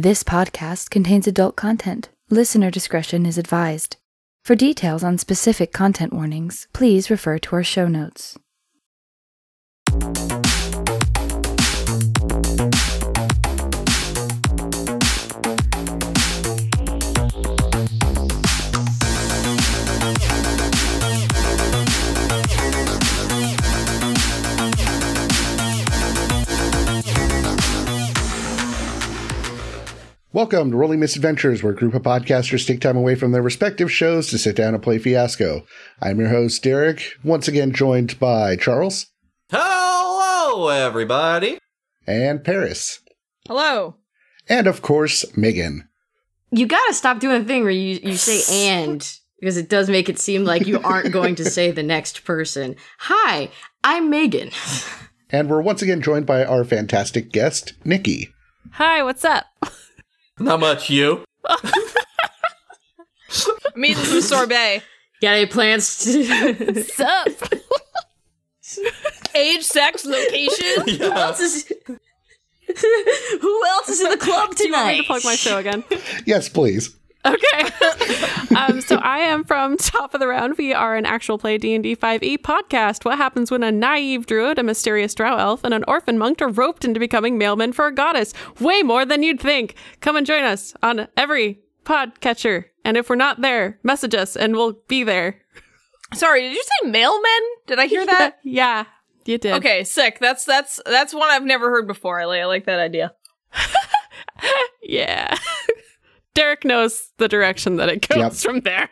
This podcast contains adult content. Listener discretion is advised. For details on specific content warnings, please refer to our show notes. Welcome to Rolling Misadventures, where a group of podcasters take time away from their respective shows to sit down and play Fiasco. I'm your host, Derek, once again joined by Charles Hello, everybody. and Paris, Hello. and of course, Megan. You gotta stop doing the thing where you, you say and because it does make it seem like you aren't going to say the next person. Hi, I'm Megan. And we're once again joined by our fantastic guest, Nikki. Hi, what's up? Not much, you. Me and some sorbet. Got any plans to What's up? Age, sex, location. Who Yeah. else is Who else is in the club Do you want me tonight? to plug my show again? Yes, please. Okay. um, so I am from Top of the Round. We are an actual play D&D 5e E podcast. What happens when a naive druid, a mysterious drow elf, and an orphan monk are roped into becoming mailmen for a goddess? Way more than you'd think. Come and join us on every podcatcher. And if we're not there, message us and we'll be there. Sorry, did you say mailmen? Did I hear that? yeah, you did. okay, sick. That's that's that's one I've never heard before. I like that idea. Yeah. Derek knows the direction that it goes Yep. from there.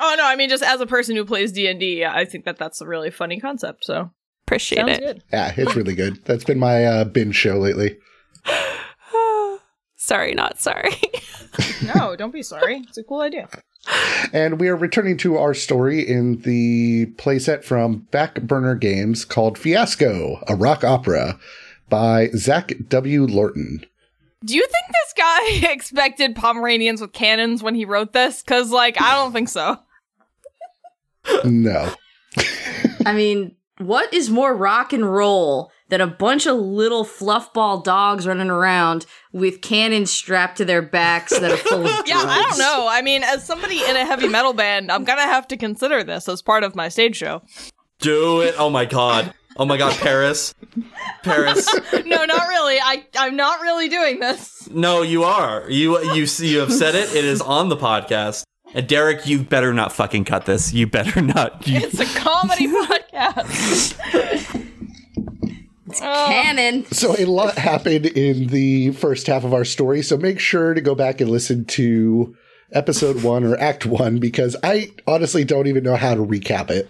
Oh no, I mean just as a person who plays D and D, I think that that's a really funny concept. So Appreciate sounds it. good. Yeah, it's really good. That's been my uh, binge show lately. sorry, not sorry. No, don't be sorry. It's a cool idea. And we are returning to our story in the playset from Backburner Games called Fiasco, a rock opera by Zach W. Lorton. Do you think this guy expected Pomeranians with cannons when he wrote this? Because like I don't think so. No. I mean, what is more rock and roll than a bunch of little fluffball dogs running around with cannons strapped to their backs that are full of Yeah, I don't know. I mean, as somebody in a heavy metal band, I'm gonna have to consider this as part of my stage show. Do it. Oh my god. Oh my god, Paris. Paris. No, not really. I I'm not really doing this. No, you are. You you you have said it. It is on the podcast. And Derek, you better not fucking cut this. You better not. You, It's a comedy podcast. Oh, Cannon. So a lot happened in the first half of our story. So make sure to go back and listen to episode one or act one because I honestly don't even know how to recap it.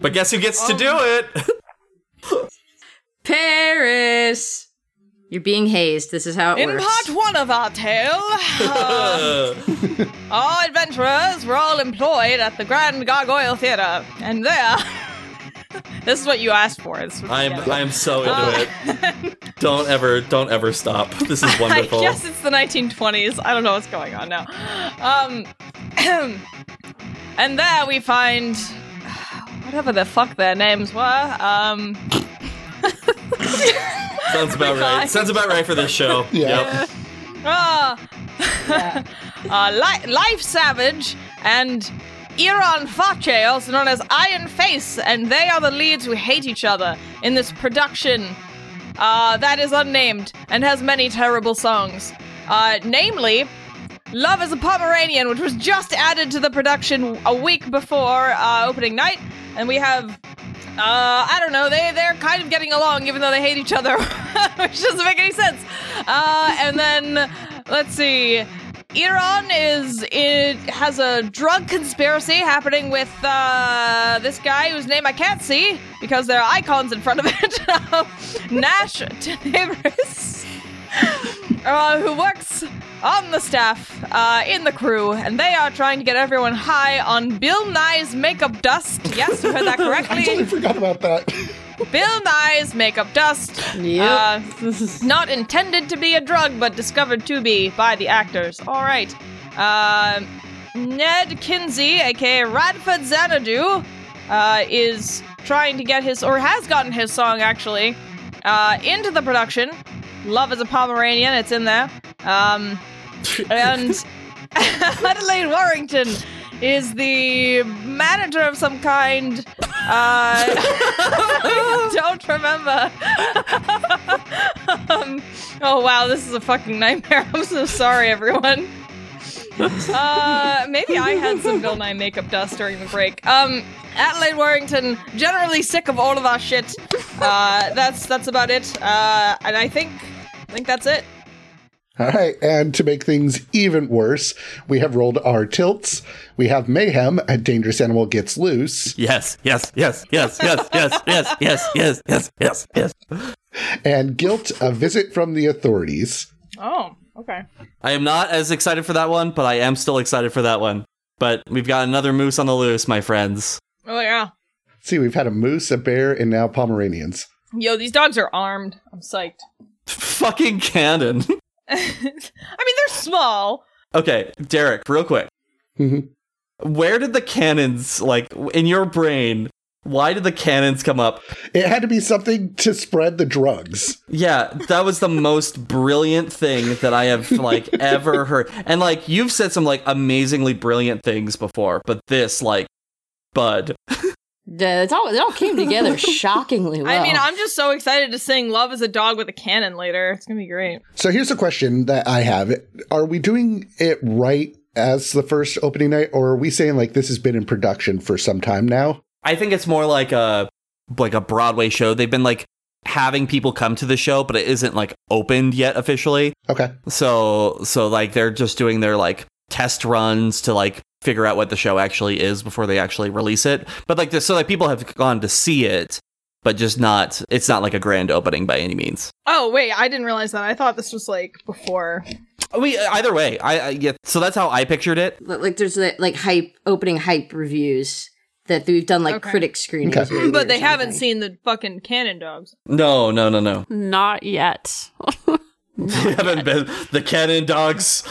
But guess who gets to do it? Paris. You're being hazed. This is how it works. in works. part one of our tale, uh, our adventurers were all employed at the Grand Gargoyle Theater, and there. this is what you asked for. This is what you I'm get. I am so into it. Don't ever don't ever stop. This is wonderful. I guess it's the 1920s. I don't know what's going on now. Um, and there we find whatever the fuck their names were. Um, Sounds about right. Sounds about right for this show. Yeah. Yep. ah, uh, Li- Life Savage and Iran Fache, also known as Iron Face, and they are the leads who hate each other in this production uh, that is unnamed and has many terrible songs. Uh, namely, Love is a Pomeranian, which was just added to the production a week before uh, opening night, and we have. Uh, I don't know. They they're kind of getting along, even though they hate each other, which doesn't make any sense. Uh, and then let's see. Iran is it has a drug conspiracy happening with uh, this guy whose name I can't see because there are icons in front of it. Nash Tenebris, uh, who works on the staff uh, in the crew, and they are trying to get everyone high on Bill Nye's makeup dust. Yes, you heard that correctly. I totally forgot about that. Bill Nye's makeup dust. Yep. Uh, not intended to be a drug, but discovered to be by the actors. All right. Uh, Ned Kinsey, aka Radford Xanadu, uh, is trying to get his, or has gotten his song actually, uh, into the production. Love is a Pomeranian. It's in there. Um, and Adelaide Warrington is the manager of some kind. Uh, don't remember. um, oh wow, this is a fucking nightmare. I'm so sorry, everyone. Uh, maybe I had some Bill Nye makeup dust during the break. Um, Adelaide Warrington, generally sick of all of our shit. Uh, that's that's about it. Uh, and I think I think that's it. All right, and to make things even worse, we have rolled our tilts. We have mayhem. A dangerous animal gets loose, Yes, yes, yes, yes, yes, yes, yes, yes, yes, yes, yes, yes. and guilt. A visit from the authorities. Oh, okay. I am not as excited for that one, but I am still excited for that one. But we've got another moose on the loose, my friends. Oh yeah. See, we've had a moose, a bear, and now Pomeranians. Yo, these dogs are armed. I'm psyched. Fucking cannon. I mean, they're small. Okay, Derek, real quick. Mhm. Where did the cannons, like, in your brain, why did the cannons come up? It had to be something to spread the drugs. Yeah, that was the most brilliant thing that I have, like, ever heard. And, like, you've said some, like, amazingly brilliant things before, but this, like, Bud. Yeah, It's all, it all came together shockingly well. I mean, I'm just so excited to sing "Love Is a Dog with a Cannon" later. It's gonna be great. So here's a question that I have: Are we doing it right as the first opening night, or are we saying like this has been in production for some time now? I think it's more like a like a Broadway show. They've been like having people come to the show, but it isn't like opened yet officially. Okay. So so like they're just doing their like test runs to like figure out what the show actually is before they actually release it. But like this, so like people have gone to see it, but just not. It's not like a grand opening by any means. Oh wait, I didn't realize that. I thought this was like before. We either way, I, I yeah. So that's how I pictured it. like there's like hype opening hype reviews that we've done like Okay. critic screenings, Okay. But or they haven't seen the fucking cannon dogs. No, no, no, no. Not yet. They haven't been the cannon dogs.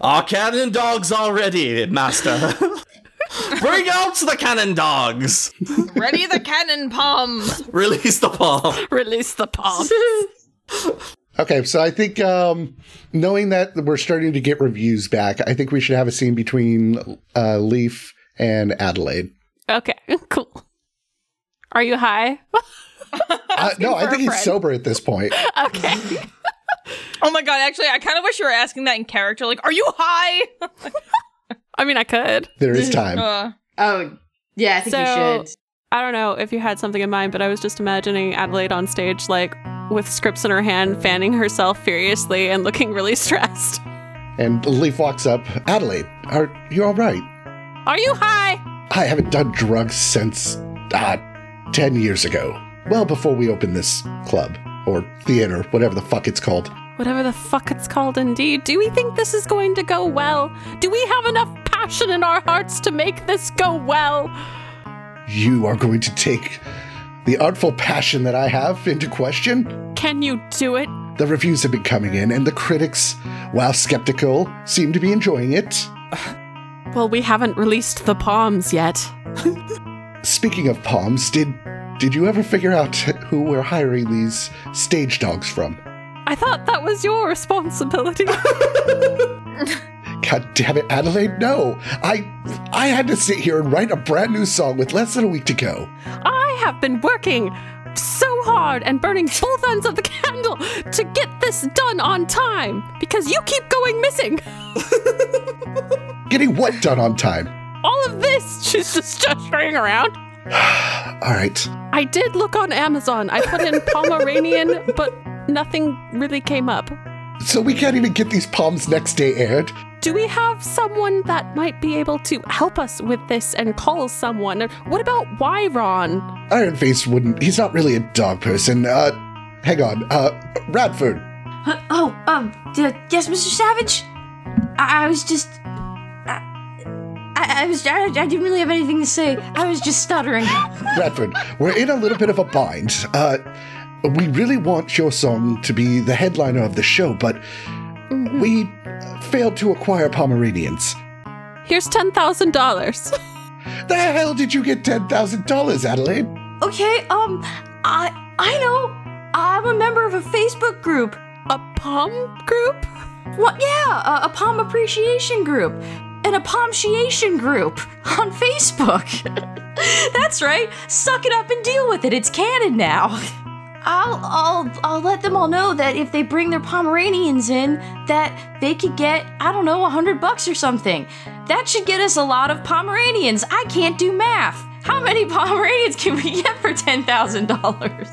Our cannon dogs already, master. Bring out the cannon dogs. Ready the cannon palms. Release the palm. Release the palm. Okay, so I think um, knowing that we're starting to get reviews back, I think we should have a scene between uh, Leaf and Adelaide. okay, cool. Are you high? Uh, no, I think a he's sober at this point. Okay. Oh my god! Actually, I kind of wish you were asking that in character. Like, are you high? I mean, I could. There is time. Uh, Oh, yeah, I think So- you should. I don't know if you had something in mind, but I was just imagining Adelaide on stage, like with scripts in her hand, fanning herself furiously and looking really stressed. And Leaf walks up. Adelaide, are you all right? Are you high? I haven't done drugs since uh, 10 years ago. Well, before we opened this club or theater, whatever the fuck it's called. Whatever the fuck it's called, indeed. Do we think this is going to go well? Do we have enough passion in our hearts to make this go well? You are going to take the artful passion that I have into question? Can you do it? The reviews have been coming in, and the critics, while skeptical, seem to be enjoying it. Well, we haven't released the palms yet. Speaking of palms, did did you ever figure out who we're hiring these stage dogs from? I thought that was your responsibility. God damn it, Adelaide, no. I I had to sit here and write a brand new song with less than a week to go. I have been working so hard and burning both ends of the candle to get this done on time because you keep going missing. Getting what done on time? All of this, she's just gesturing around. All right. I did look on Amazon. I put in Pomeranian, but nothing really came up. So we can't even get these palms next day aired. Do we have someone that might be able to help us with this and call someone? What about Wyron? Iron Face wouldn't. He's not really a dog person. Uh, hang on. Uh, Radford. Huh, oh, um, d- yes, Mr. Savage. I, I was just. I, I, I was. I, I didn't really have anything to say. I was just stuttering. Radford, we're in a little bit of a bind. Uh, we really want your song to be the headliner of the show, but we failed to acquire Pomeranians. Here's $10,000. The hell did you get ten thousand dollars, Adelaide? Okay, um, I I know. I'm a member of a Facebook group. A palm group? What? Yeah, a, a palm appreciation group. An apomciation group on Facebook. That's right. Suck it up and deal with it. It's canon now. I'll I'll I'll let them all know that if they bring their Pomeranians in, that they could get I don't know a hundred bucks or something. That should get us a lot of Pomeranians. I can't do math. How many Pomeranians can we get for ten thousand dollars?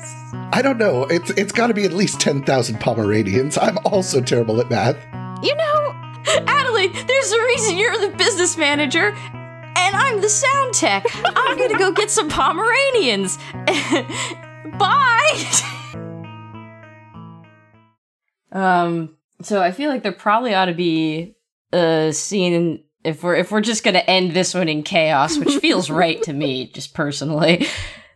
I don't know. It's it's got to be at least ten thousand Pomeranians. I'm also terrible at math. You know, Adelaide, there's a reason you're the business manager. And I'm the sound tech. I'm gonna go get some Pomeranians. Bye. um. So I feel like there probably ought to be a scene if we're if we're just gonna end this one in chaos, which feels right to me, just personally.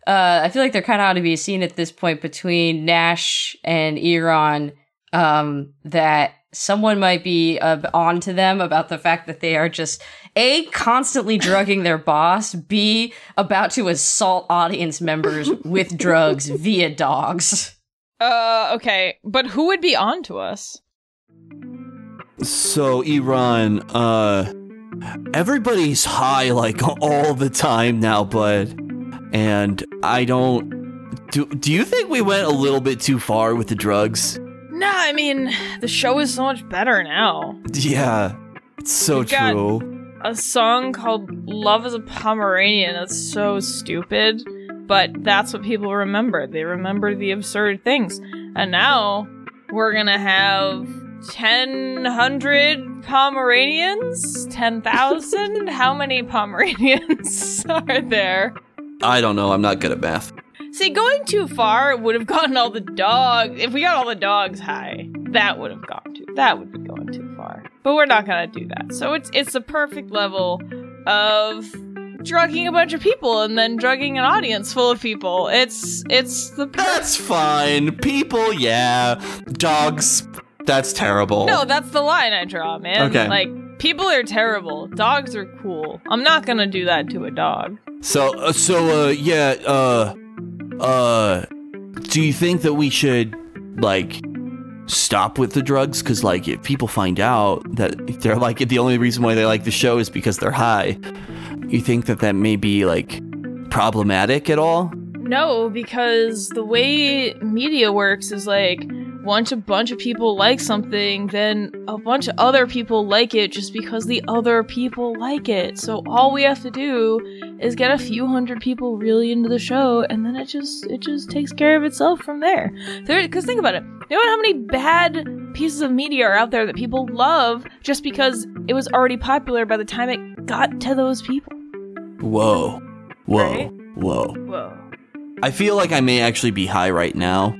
Uh, I feel like there kind of ought to be a scene at this point between Nash and Eron um, that someone might be uh, on to them about the fact that they are just a constantly drugging their boss b about to assault audience members with drugs via dogs uh, okay, but who would be on to us? So, Iran, uh, everybody's high like all the time now, bud. And I don't. Do, do you think we went a little bit too far with the drugs? No, I mean, the show is so much better now. Yeah, it's so We've true. A song called Love is a Pomeranian that's so stupid, but that's what people remember. They remember the absurd things. And now we're gonna have 1,000 Pomeranians? 10,000? How many Pomeranians are there? I don't know. I'm not good at math. See, going too far would have gotten all the dogs. If we got all the dogs high, that would have gone too. That would be going too far. But we're not gonna do that. So it's it's the perfect level of drugging a bunch of people and then drugging an audience full of people. It's it's the per- That's fine. People, yeah. Dogs, that's terrible. no. That's the line I draw, man. Okay. Like people are terrible. Dogs are cool. I'm not gonna do that to a dog. So, uh, so, uh, yeah, uh, uh, do you think that we should, like, stop with the drugs? Because, like, if people find out that they're, like, the only reason why they like the show is because they're high, you think that that may be, like, problematic at all? No, because the way media works is like once a bunch of people like something, then a bunch of other people like it just because the other people like it. So all we have to do is get a few hundred people really into the show, and then it just it just takes care of itself from there. Because think about it. You know how many bad pieces of media are out there that people love just because it was already popular by the time it got to those people. Whoa. Whoa. Right? Whoa. Whoa. I feel like I may actually be high right now.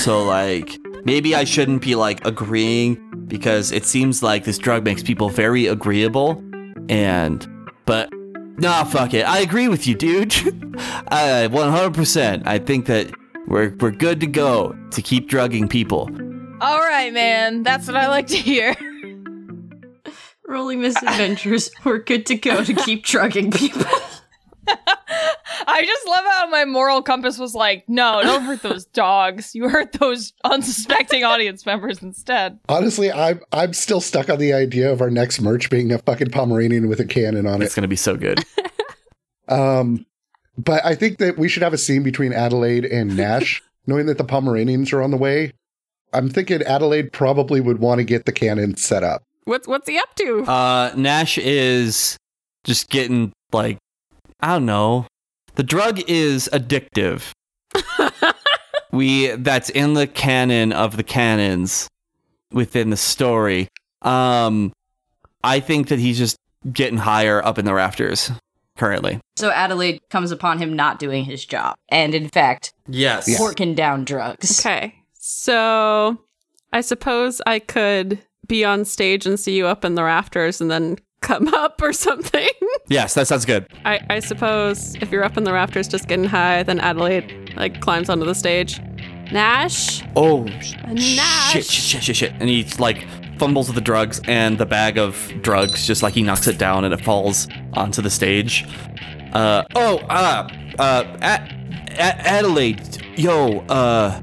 So, like, maybe I shouldn't be, like, agreeing because it seems like this drug makes people very agreeable. And, but, nah, fuck it. I agree with you, dude. uh, 100%. I think that we're, we're good to go to keep drugging people. All right, man. That's what I like to hear. rolling misadventures we're good to go to keep drugging people I just love how my moral compass was like, no, don't hurt those dogs. You hurt those unsuspecting audience members instead. Honestly, I'm I'm still stuck on the idea of our next merch being a fucking Pomeranian with a cannon on it. It's going to be so good. Um, but I think that we should have a scene between Adelaide and Nash, knowing that the Pomeranians are on the way. I'm thinking Adelaide probably would want to get the cannon set up. What's what's he up to? Uh, Nash is just getting, like, I don't know. The drug is addictive. we that's in the canon of the canons within the story. Um I think that he's just getting higher up in the rafters currently. so adelaide comes upon him not doing his job and in fact Yes. Yeah. porking down drugs Okay. So I suppose I could be on stage and see you up in the rafters and then come up or something. Yes, that sounds good. I, I suppose if you're up in the rafters just getting high, then Adelaide like climbs onto the stage. Nash? Oh, Nash. shit, shit, shit, shit, shit. And he like fumbles with the drugs and the bag of drugs, just like he knocks it down and it falls onto the stage. Uh, oh, uh, uh, A- A- Adelaide, yo, uh,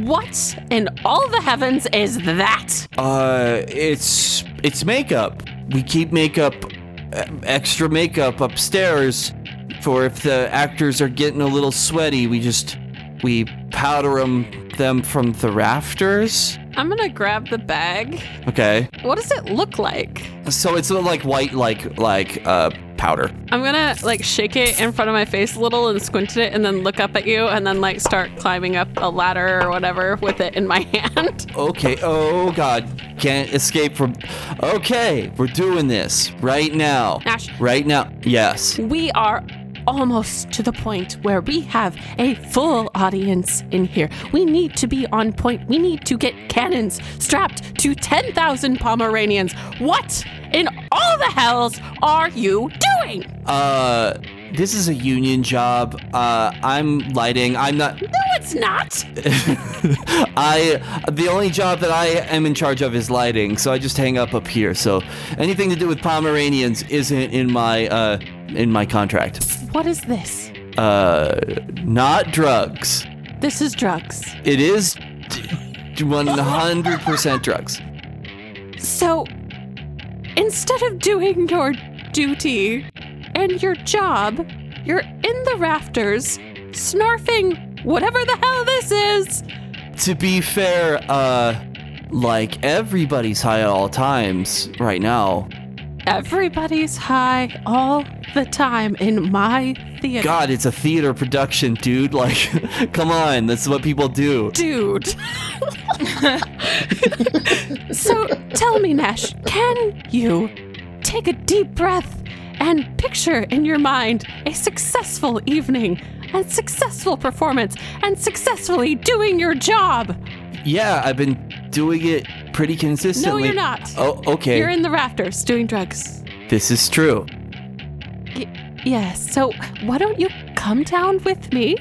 What in all the heavens is that? Uh, it's it's makeup. We keep makeup, extra makeup upstairs, for if the actors are getting a little sweaty. We just we powder them them from the rafters. I'm gonna grab the bag. Okay, What does it look like? so it's like white, like like uh powder. I'm gonna like shake it in front of my face a little and squint at it and then look up at you and then like start climbing up a ladder or whatever with it in my hand. Okay. Oh God, can't escape from. Okay, we're doing this right now. Ash. Right now. Yes. We are almost to the point where we have a full audience in here. We need to be on point. We need to get cannons strapped to 10,000 Pomeranians. What in all the hells are you doing? Uh, this is a union job. Uh, I'm lighting. I'm not. No, it's not. I the only job that I am in charge of is lighting, so I just hang up up here. So anything to do with Pomeranians isn't in my uh in my contract. What is this? Uh, not drugs. This is drugs. It is one hundred percent drugs. So, instead of doing your duty and your job, you're in the rafters, snarfing whatever the hell this is. To be fair, uh, like everybody's high at all times right now. Everybody's high all the time in my theater. God, it's a theater production, dude. Like, come on, that's what people do. Dude. so tell me, Nash, can you take a deep breath and picture in your mind a successful evening and successful performance and successfully doing your job? Yeah, I've been doing it pretty consistently. No, you're not. Oh, okay. You're in the rafters doing drugs. this is true. Yes, so why don't you come down with me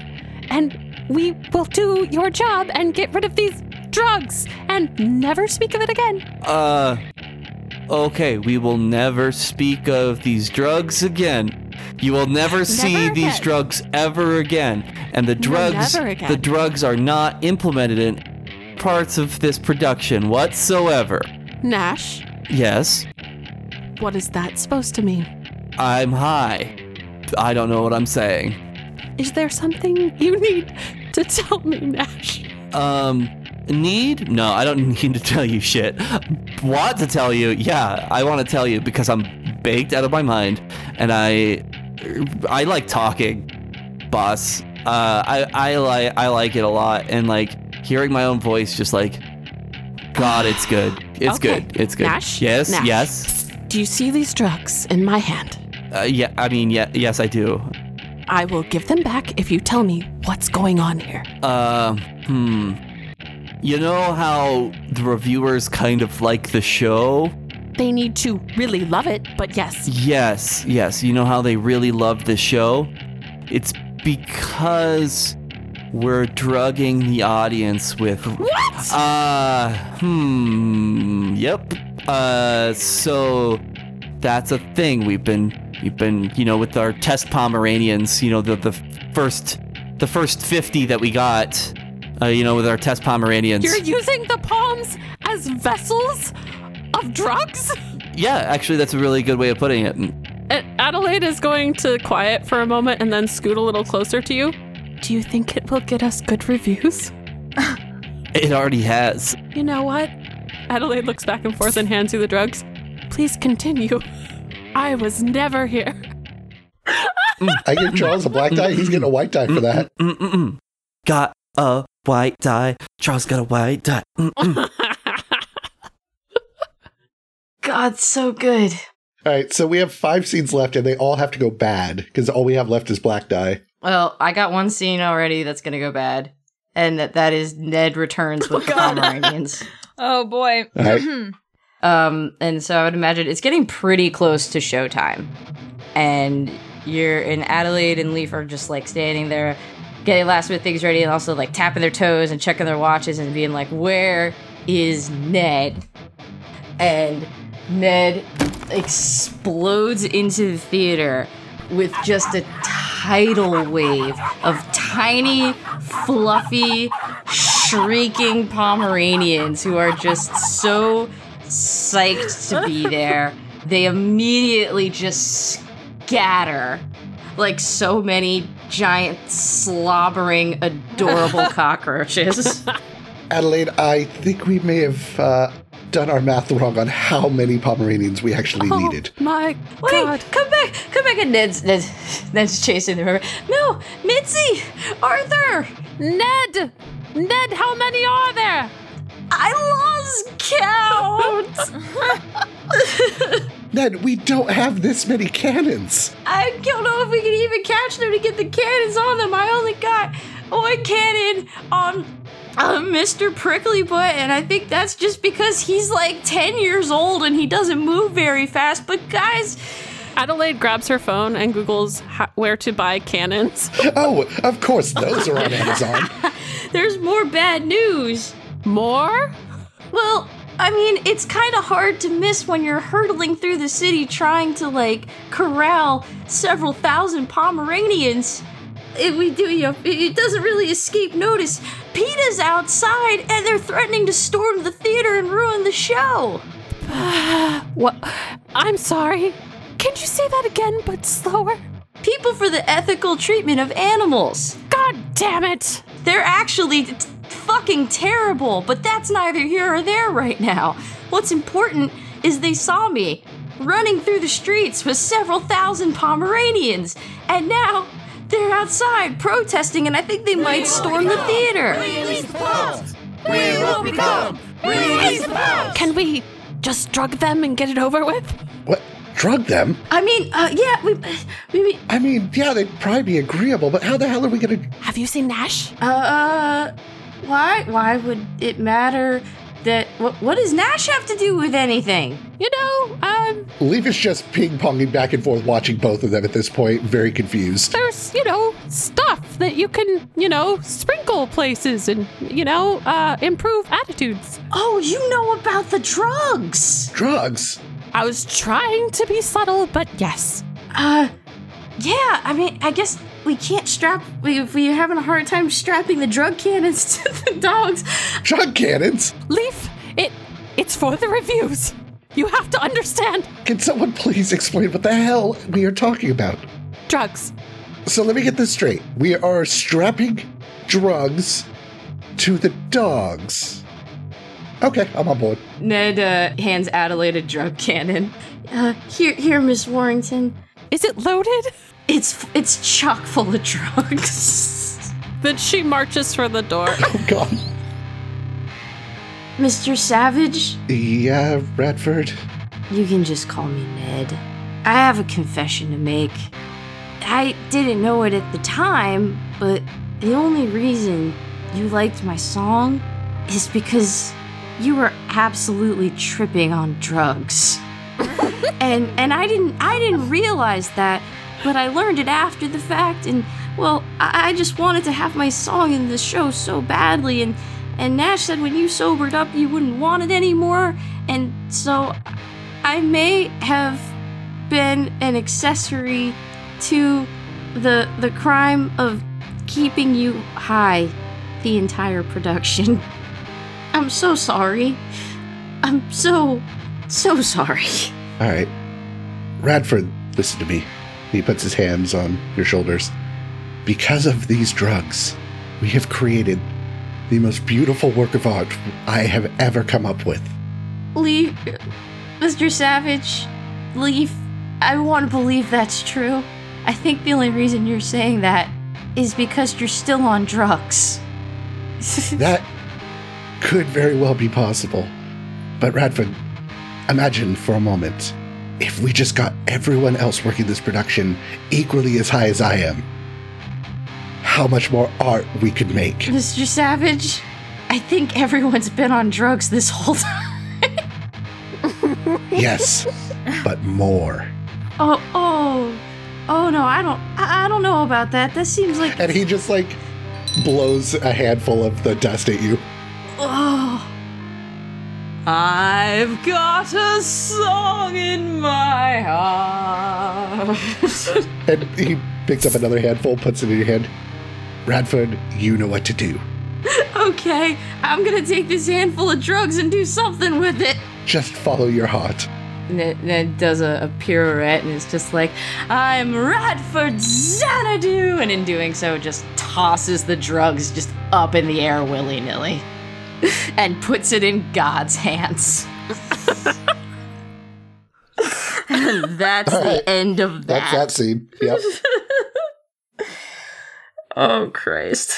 and we will do your job and get rid of these drugs and never speak of it again. Uh, okay, we will never speak of these drugs again. You will never see Never these drugs ever again. And the drugs, again. the drugs are not implemented in parts of this production whatsoever. Nash, Yes, what is that supposed to mean? I'm high. I don't know what I'm saying. Is there something you need to tell me, Nash? Um, need? No, I don't need to tell you shit. Want to tell you? Yeah, I want to tell you because I'm baked out of my mind, and I, I like talking, boss. Uh, I I like I like it a lot, and like hearing my own voice, just like, God, it's good. It's Okay. good. It's good. Nash? Yes. Nash. Yes. Do you see these drugs in my hand? Uh, yeah. I mean, yeah. Yes, I do. I will give them back if you tell me what's going on here. Uh, hmm. You know how the reviewers kind of like the show? They need to really love it, but yes. Yes, yes. You know how they really love this show? It's because we're drugging the audience with. What? Uh, hmm. Yep. Uh, so that's a thing. We've been, we've been, you know, with our test Pomeranians, you know, the, the first, the first 50 that we got, uh, you know, with our test Pomeranians. You're using the palms as vessels of drugs? yeah, actually, that's a really good way of putting it. A- Adelaide is going to quiet for a moment and then scoot a little closer to you. Do you think it will get us good reviews? It already has. You know what? Adelaide looks back and forth and hands you the drugs. Please continue. I was never here. I give Charles a black die. He's getting a white die for that. Got a white die. Charles got a white die. God, so good. All right, so we have five scenes left, and they all have to go bad because all we have left is black die. Well, I got one scene already that's gonna go bad, and that that is Ned returns with the Pomeranians. Oh boy. All right. Um, and so I would imagine it's getting pretty close to showtime, and you're in Adelaide and Leaf are just like standing there, getting last minute things ready, and also like tapping their toes and checking their watches and being like, "Where is Ned?" And Ned explodes into the theater with just a tidal wave of tiny, fluffy, shrieking Pomeranians who are just so psyched to be there. They immediately just scatter like so many giant, slobbering, adorable cockroaches. Adelaide, I think we may have uh, done our math wrong on how many Pomeranians we actually Oh needed. my Wait, god. come back, come back, and Ned's Ned's, Ned's chasing the river. No, Mitzi, Arthur, Ned! Ned, how many are there? I lost count. Ned, we don't have this many cannons. I don't know if we can even catch them to get the cannons on them. I only got one cannon on uh, Mr. Prickly Butt, and I think that's just because he's like 10 years old and he doesn't move very fast. But guys, Adelaide grabs her phone and Googles ha- where to buy cannons. Oh, of course, those are on Amazon. there's more bad news. More? Well, I mean, it's kind of hard to miss when you're hurtling through the city trying to like corral several thousand Pomeranians. If we do, you know, it it doesn't really escape notice. PETA's outside and they're threatening to storm the theater and ruin the show. What? I'm sorry. Can you say that again, but slower? People for the ethical treatment of animals. God damn it! They're actually t- fucking terrible, but that's neither here or there right now. What's important is they saw me running through the streets with several thousand Pomeranians, and now they're outside protesting, and I think they might storm the theater. Can we just drug them and get it over with? What? Drug them? I mean, uh, yeah, we, we, we I mean, yeah, they'd probably be agreeable, but how the hell are we gonna. Have you seen Nash? uh, why, why would it matter that, what, what does Nash have to do with anything? You know, um, Leaf is just ping ponging back and forth, watching both of them at this point, very confused. there's, you know, stuff that you can, you know, sprinkle places and, you know, uh, improve attitudes. Oh, you know about the drugs. Drugs? I was trying to be subtle, but yes. Uh, yeah, I mean, I guess we can't strap, we, if we're having a hard time strapping the drug cannons to the dogs. Drug cannons? Leaf, it, it's for the reviews. You have to understand. Can someone please explain what the hell we are talking about? Drugs. So let me get this straight. We are strapping drugs to the dogs. Okay, I'm on board. Ned, uh, hands Adelaide a drug cannon. Uh, here, here, Miss Warrington. Is it loaded? It's, it's chock full of drugs. Then she marches for the door. Oh, God. Mr. Savage, Yeah, Radford. you can just call me Ned. I have a confession to make. I didn't know it at the time, but the only reason you liked my song is because you were absolutely tripping on drugs. and and I didn't I didn't realize that, but I learned it after the fact and well, I, I just wanted to have my song in the show so badly and and Nash said when you sobered up you wouldn't want it anymore and so I may have been an accessory to the the crime of keeping you high the entire production. I'm so sorry. I'm so so sorry. All right. Radford, listen to me. He puts his hands on your shoulders. Because of these drugs, we have created the most beautiful work of art I have ever come up with. Leaf Mr. Savage, Leaf, I want to believe that's true. I think the only reason you're saying that is because you're still on drugs. That could very well be possible. But Radford, imagine for a moment if we just got everyone else working this production equally as high as I am. How much more art we could make. Mr. Savage, I think everyone's been on drugs this whole time. Yes, but more. Oh, oh, oh no, I don't, I, I don't know about that. That seems like, And he just like blows a handful of the dust at you. I've got a song in my heart. And he picks up another handful, puts it in your hand. Radford, you know what to do. okay, I'm gonna take this handful of drugs and do something with it. Just follow your heart. And it, then does a, a pirouette and it's just like, I'm Radford Xanadu! And in doing so, just tosses the drugs just up in the air willy nilly and puts it in God's hands. and that's Alright. the end of That's that. that scene. Yep. Oh, Christ.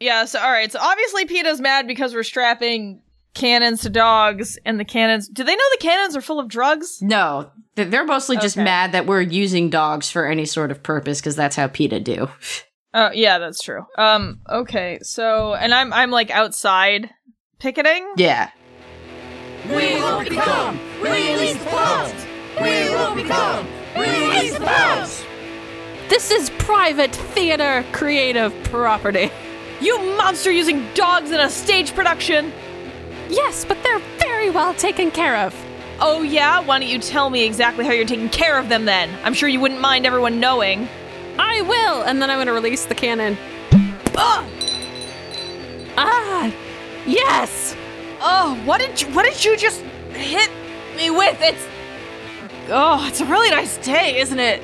Yeah, so all right. So obviously PETA's mad because we're strapping cannons to dogs and the cannons Do they know the cannons are full of drugs? No, they're mostly just Okay. mad that we're using dogs for any sort of purpose because that's how PETA do. Oh, yeah, that's true. Um okay. So and I'm I'm like outside picketing. Yeah. We will become! Release the bombs! We will become! Release the bombs! This is private theater creative property. You monster using dogs in a stage production. Yes, but they're very well taken care of. Oh yeah, why don't you tell me exactly how you're taking care of them then? I'm sure you wouldn't mind everyone knowing. I will, and then I'm gonna release the cannon. Ugh! Ah, yes. Oh, what did you what did you just hit me with? It's Oh, it's a really nice day, isn't it?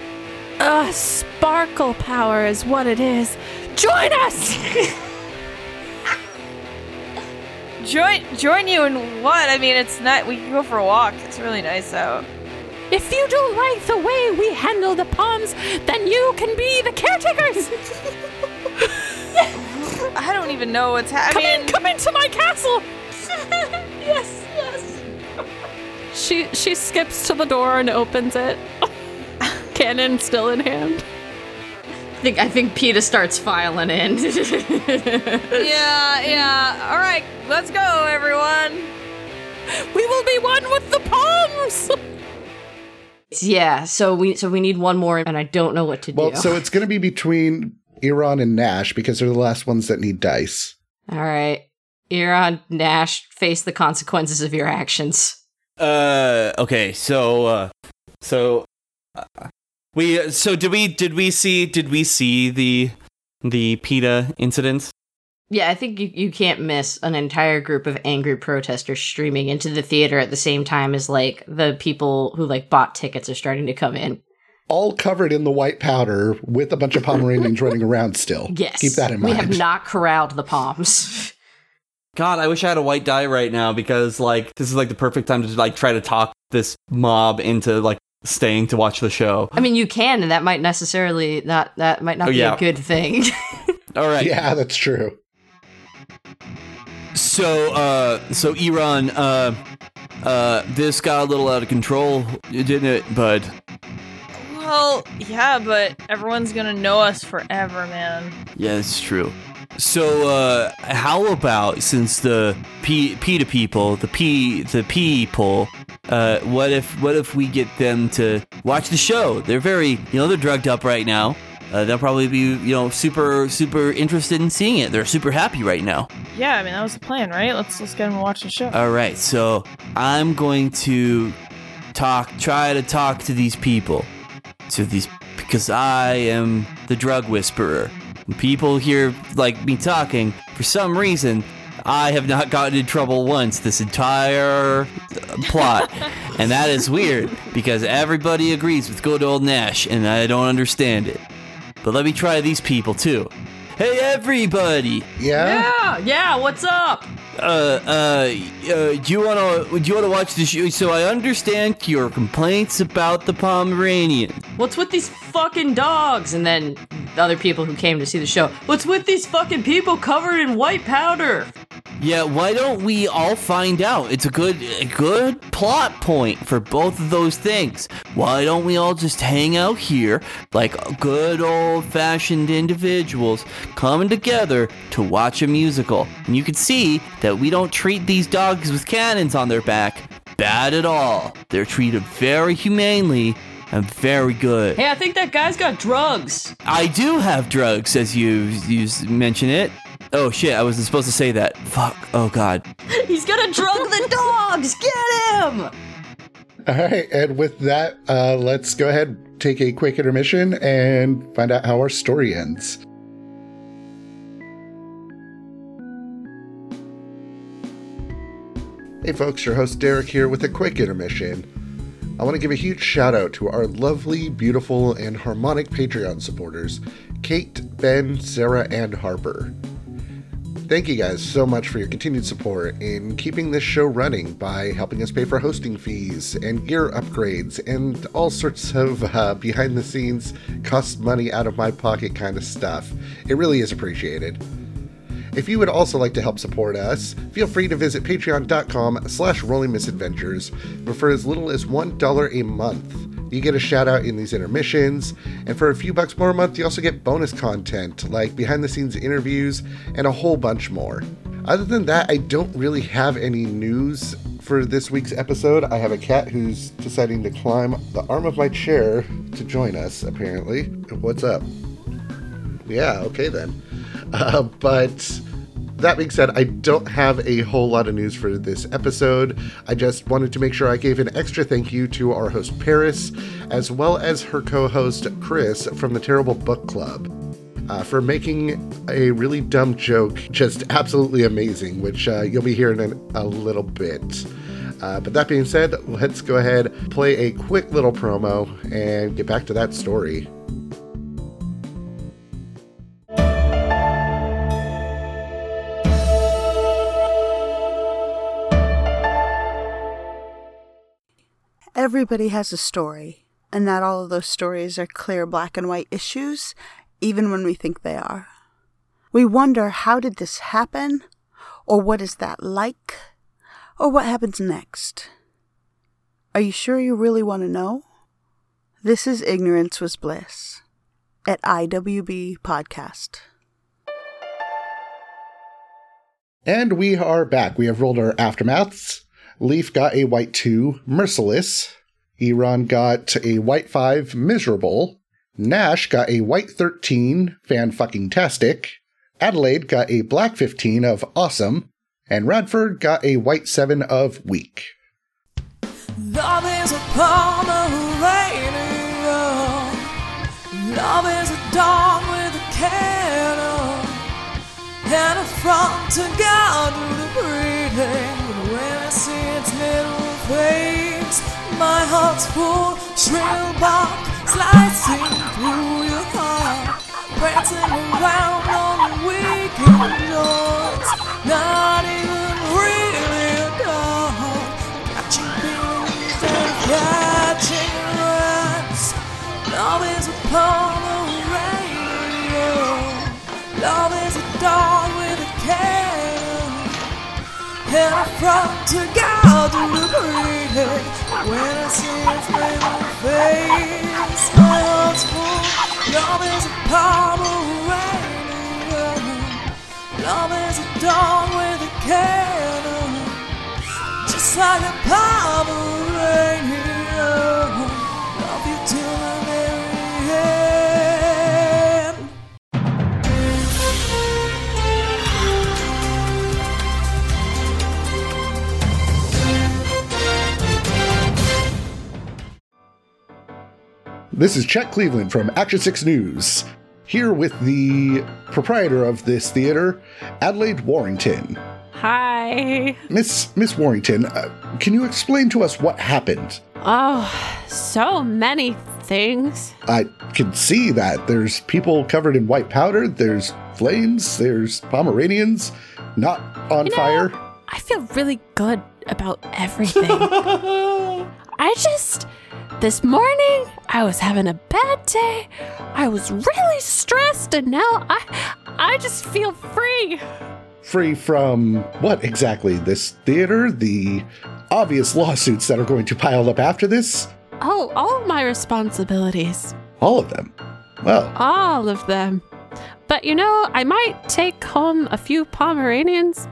Uh, sparkle power is what it is. Join us! Join join you in what? I mean, it's not we can go for a walk. It's really nice out. if you don't like the way we handle the palms, then you can be the caretakers. I don't even know what's happening. come in, come into my castle. yes, yes. She she skips to the door and opens it. Cannon still in hand. I think I think PETA starts filing in. Yeah, yeah. All right, let's go, everyone. We will be one with the palms. yeah, so we so we need one more and I don't know what to do. Well, do. so it's going to be between Iran and Nash because they're the last ones that need dice. All right. Iran Nash face the consequences of your actions. Uh, okay, so, uh, so, uh, we, so did we, did we see, did we see the, the PETA incident? Yeah, I think you, you can't miss an entire group of angry protesters streaming into the theater at the same time as like the people who like bought tickets are starting to come in. All covered in the white powder with a bunch of Pomeranians running around still. Yes. Keep that in mind. We have not corralled the palms. God, I wish I had a white die right now because, like, this is like the perfect time to like try to talk this mob into like staying to watch the show. I mean, you can, and that might necessarily not that might not Oh, be yeah. a good thing. All right, Yeah, that's true. So, uh, so Iran, uh, uh, this got a little out of control, didn't it, bud? Well, yeah, but everyone's gonna know us forever, man. Yeah, it's true. So, uh, how about since the P PETA people, the P the people, uh, what if what if we get them to watch the show? They're very, you know, they're drugged up right now. Uh, they'll probably be, you know, super super interested in seeing it. They're super happy right now. Yeah, I mean that was the plan, right? Let's let's get them to watch the show. All right, so I'm going to talk, try to talk to these people, to these because I am the drug whisperer. When people hear like me talking, for some reason, I have not gotten in trouble once this entire uh, plot, and that is weird because everybody agrees with good old Nash, and I don't understand it. But let me try these people too. Hey, everybody! Yeah? yeah, yeah. What's up? Uh, uh, uh, do you wanna, you wanna watch the show? So I understand your complaints about the Pomeranian. What's with these fucking dogs? And then the other people who came to see the show. What's with these fucking people covered in white powder? Yeah, why don't we all find out? It's a good, a good plot point for both of those things. Why don't we all just hang out here like good old-fashioned individuals coming together to watch a musical? And you can see that we don't treat these dogs with cannons on their back bad at all. They're treated very humanely and very good. Hey, I think that guy's got drugs. I do have drugs, as you you mention it. Oh shit! I wasn't supposed to say that. Fuck. Oh god. He's gonna drug the dogs. Get him! All right. And with that, uh, let's go ahead, take a quick intermission, and find out how our story ends. Hey folks, your host Derek here with a quick intermission. I want to give a huge shout out to our lovely, beautiful, and harmonic Patreon supporters Kate, Ben, Sarah, and Harper. Thank you guys so much for your continued support in keeping this show running by helping us pay for hosting fees and gear upgrades and all sorts of uh, behind the scenes, cost money out of my pocket kind of stuff. It really is appreciated. If you would also like to help support us, feel free to visit patreon.com slash rolling misadventures, but for as little as $1 a month. You get a shout out in these intermissions, and for a few bucks more a month, you also get bonus content like behind the scenes interviews and a whole bunch more. Other than that, I don't really have any news for this week's episode. I have a cat who's deciding to climb the arm of my chair to join us, apparently. What's up? Yeah, okay then. Uh, but that being said, I don't have a whole lot of news for this episode. I just wanted to make sure I gave an extra thank you to our host Paris, as well as her co host Chris from the Terrible Book Club. Uh, for making a really dumb joke just absolutely amazing, which uh, you'll be hearing in a little bit. Uh, but that being said, let's go ahead, play a quick little promo, and get back to that story. Everybody has a story, and not all of those stories are clear black and white issues, even when we think they are. We wonder how did this happen, or what is that like, or what happens next. Are you sure you really want to know? This is Ignorance Was Bliss at IWB Podcast. And we are back. We have rolled our aftermaths. Leaf got a white 2, Merciless. Eron got a white 5, Miserable. Nash got a white 13, Fan Fucking Tastic. Adelaide got a black 15 of Awesome. And Radford got a white 7 of Weak. Love is a Pomeranian. Love is a dog with a cannon. And a front to God my heart's full. Shrill bark slicing through your heart. Prancing around on the weekend joints. Not even really a dog. Catching bees and catching rats. Love is a Pomeranian. Love is a dog with a cannon. And I front to God to the. When I see its little face, my heart's full. Love is a Pomeranian. Love is a dog with a cannon. Just like a Pomeranian. Love This is Chet Cleveland from Action 6 News, here with the proprietor of this theater, Adelaide Warrington. Hi. Miss Miss Warrington, uh, can you explain to us what happened? Oh, so many things. I can see that there's people covered in white powder, there's flames, there's Pomeranians not on You know, fire. I feel really good about everything. I just, this morning, I was having a bad day. I was really stressed, and now I, I just feel free. Free from what exactly? This theater? The obvious lawsuits that are going to pile up after this? Oh, all my responsibilities. All of them. Well, All of them. But you know, I might take home a few Pomeranians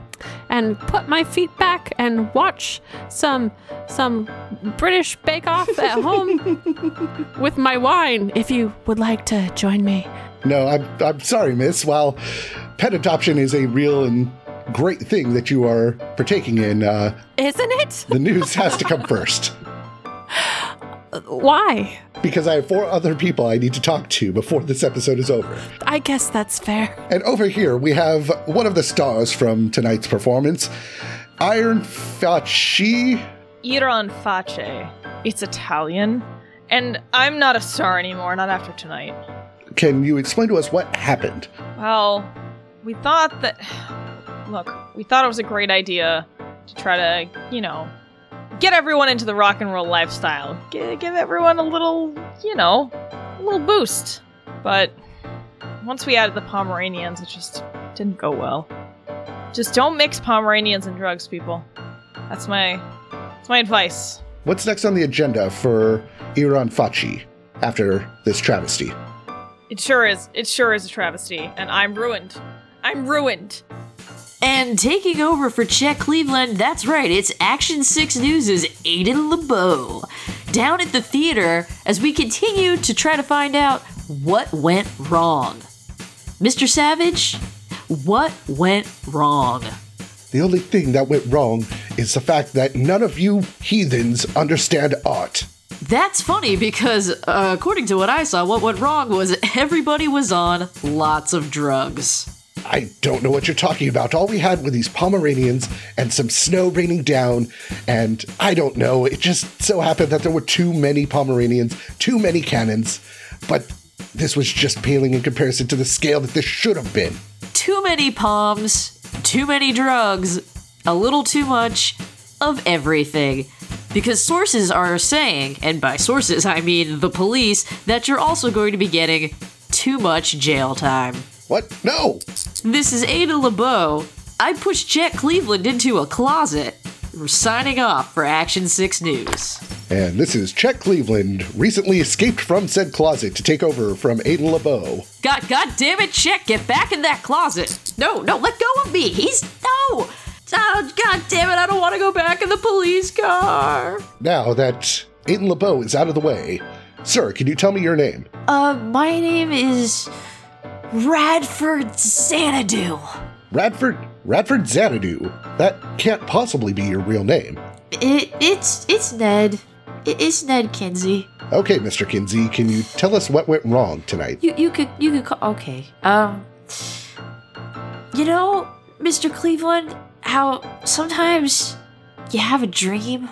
and put my feet back and watch some some British Bake Off at home with my wine if you would like to join me. no, I'm, I'm sorry, miss. While pet adoption is a real and great thing that you are partaking in, uh, Isn't it? the news has to come first. Why? Because I have four other people I need to talk to before this episode is over. I guess that's fair. And over here, we have one of the stars from tonight's performance. Iron Fachi? Iron Face. It's Italian. And I'm not a star anymore, not after tonight. Can you explain to us what happened? Well, we thought that. Look, we thought it was a great idea to try to, you know, get everyone into the rock and roll lifestyle. G- give everyone a little, you know, a little boost. But once we added the Pomeranians, it just didn't go well. Just don't mix Pomeranians and drugs, people. That's my that's my advice. What's next on the agenda for Iron Fachi after this travesty? It sure is. It sure is a travesty, and I'm ruined. I'm ruined. And taking over for Chet Cleveland, that's right, it's Action 6 News' Aiden LeBeau. Down at the theater as we continue to try to find out what went wrong. Mr. Savage, what went wrong? The only thing that went wrong is the fact that none of you heathens understand art. That's funny because, uh, according to what I saw, what went wrong was everybody was on lots of drugs. I don't know what you're talking about. All we had were these Pomeranians and some snow raining down, and I don't know. It just so happened that there were too many Pomeranians, too many cannons, but this was just paling in comparison to the scale that this should have been. Too many palms, too many drugs, a little too much of everything. Because sources are saying, and by sources I mean the police, that you're also going to be getting too much jail time. What? No! This is Ada LeBeau. I pushed Chet Cleveland into a closet. We're signing off for Action 6 News. And this is Chet Cleveland, recently escaped from said closet to take over from Aiden LeBeau. God, God damn it, Chet, get back in that closet. No, no, let go of me. He's, no. Oh, God damn it, I don't want to go back in the police car. Now that Aiden LeBeau is out of the way, sir, can you tell me your name? Uh, my name is Radford Xanadu. Radford Radford Xanadu. That can't possibly be your real name. It, it's, it's Ned. It, it's Ned Kinsey. Okay, Mr. Kinsey, can you tell us what went wrong tonight? You, you could, you could call, okay. Um, you know, Mr. Cleveland, how sometimes you have a dream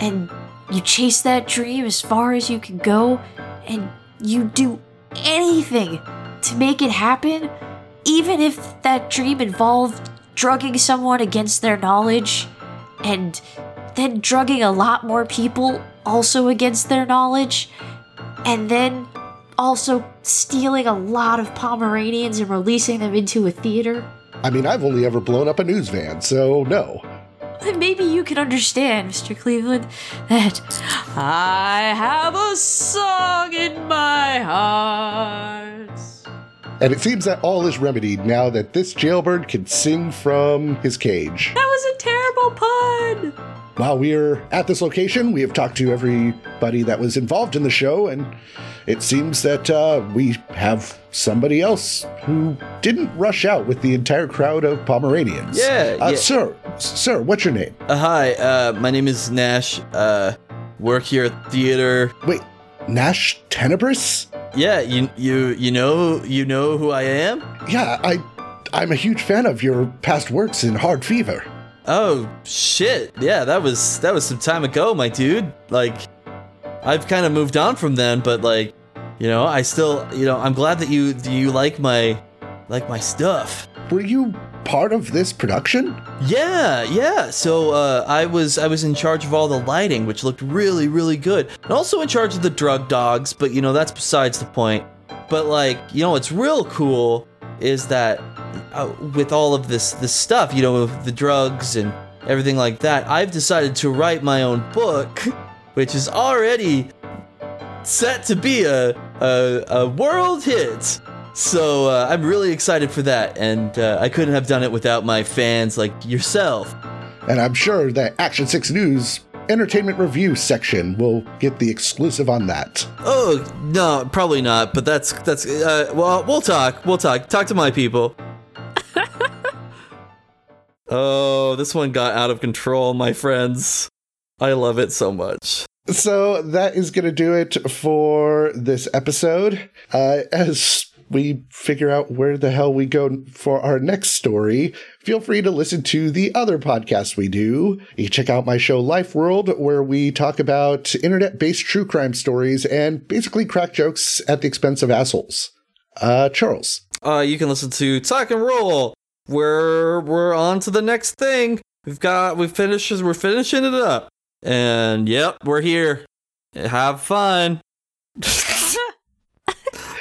and you chase that dream as far as you can go and you do anything to make it happen, even if that dream involved drugging someone against their knowledge and then drugging a lot more people also against their knowledge and then also stealing a lot of Pomeranians and releasing them into a theater. I mean, I've only ever blown up a news van, so no. Maybe you can understand, Mr. Cleveland, that I have a song in my heart. And it seems that all is remedied now that this jailbird can sing from his cage. That was a terrible pun. While we're at this location, we have talked to everybody that was involved in the show, and it seems that uh, we have somebody else who didn't rush out with the entire crowd of Pomeranians. Yeah, uh, yeah. Sir, sir, what's your name? Uh, hi, uh, my name is Nash. Uh, work here at theater. Wait, Nash Tenebris? Yeah, you you you know you know who I am. Yeah, I, I'm a huge fan of your past works in Hard Fever. Oh shit! Yeah, that was that was some time ago, my dude. Like, I've kind of moved on from then, but like, you know, I still, you know, I'm glad that you you like my like my stuff. Were you part of this production? Yeah, yeah. So uh, I was I was in charge of all the lighting, which looked really really good, and also in charge of the drug dogs. But you know that's besides the point. But like you know what's real cool is that uh, with all of this this stuff, you know, the drugs and everything like that, I've decided to write my own book, which is already set to be a a, a world hit. So uh, I'm really excited for that, and uh, I couldn't have done it without my fans like yourself. And I'm sure that Action 6 News entertainment review section will get the exclusive on that. Oh no, probably not. But that's that's uh, well, we'll talk. We'll talk. Talk to my people. oh, this one got out of control, my friends. I love it so much. So that is going to do it for this episode. Uh, as we figure out where the hell we go for our next story, feel free to listen to the other podcasts we do. You can check out my show Life World, where we talk about internet based true crime stories and basically crack jokes at the expense of assholes. Uh, Charles. Uh, you can listen to Talk and Roll, where we're on to the next thing. We've got we finished we're finishing it up. And yep, we're here. Have fun.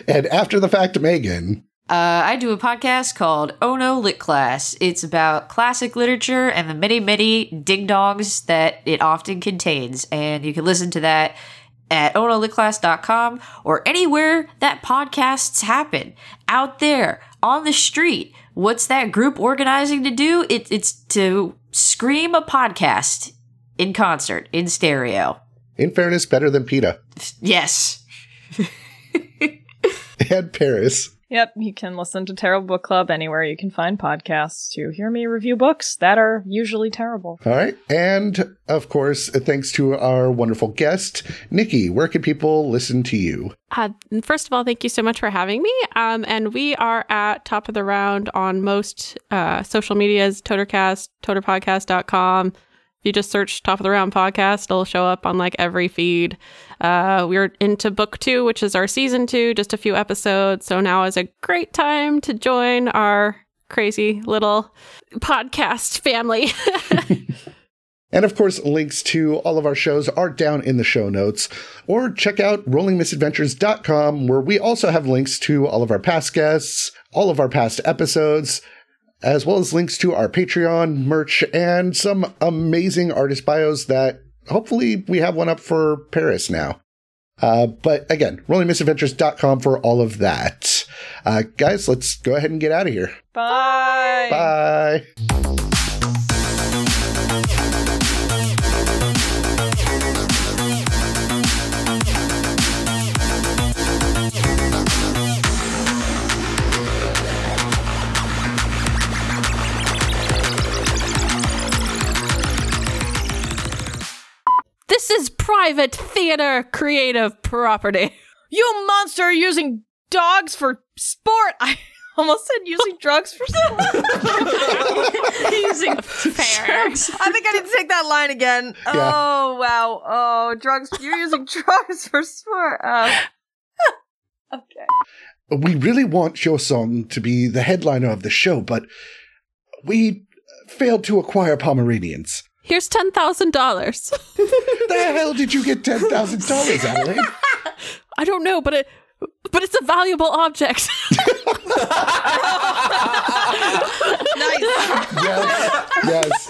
And after the fact, Megan. Uh, I do a podcast called Oh No Lit Class. It's about classic literature and the many, many ding dongs that it often contains. And you can listen to that at onolitclass.com or anywhere that podcasts happen. Out there, on the street. What's that group organizing to do? It, it's to scream a podcast in concert, in stereo. In fairness, better than PETA. Yes. And Paris. Yep, you can listen to Terrible Book Club anywhere you can find podcasts to hear me review books that are usually terrible. All right. And of course, thanks to our wonderful guest, Nikki, where can people listen to you? Uh, first of all, thank you so much for having me. Um, and we are at top of the round on most uh, social medias, Totercast, toterpodcast.com. If you just search top of the round podcast, it'll show up on like every feed. Uh, we're into book two, which is our season two, just a few episodes. So now is a great time to join our crazy little podcast family. And of course, links to all of our shows are down in the show notes. Or check out rollingmisadventures.com, where we also have links to all of our past guests, all of our past episodes, as well as links to our Patreon, merch, and some amazing artist bios that hopefully we have one up for Paris now. Uh, but again, rollingmisadventures.com for all of that. Uh, guys, let's go ahead and get out of here. Bye. Bye. This is private theater creative property. You monster are using dogs for sport. I almost said using drugs for sport. Using Fair. I think I need to take that line again. Oh wow. Oh, drugs. You're using drugs for sport. Uh, okay. we really want your song to be the headliner of the show, but we failed to acquire Pomeranians. Here's ten thousand dollars. the hell did you get ten thousand dollars, Adelaide? I don't know, but it but it's a valuable object. Nice. yes, yes.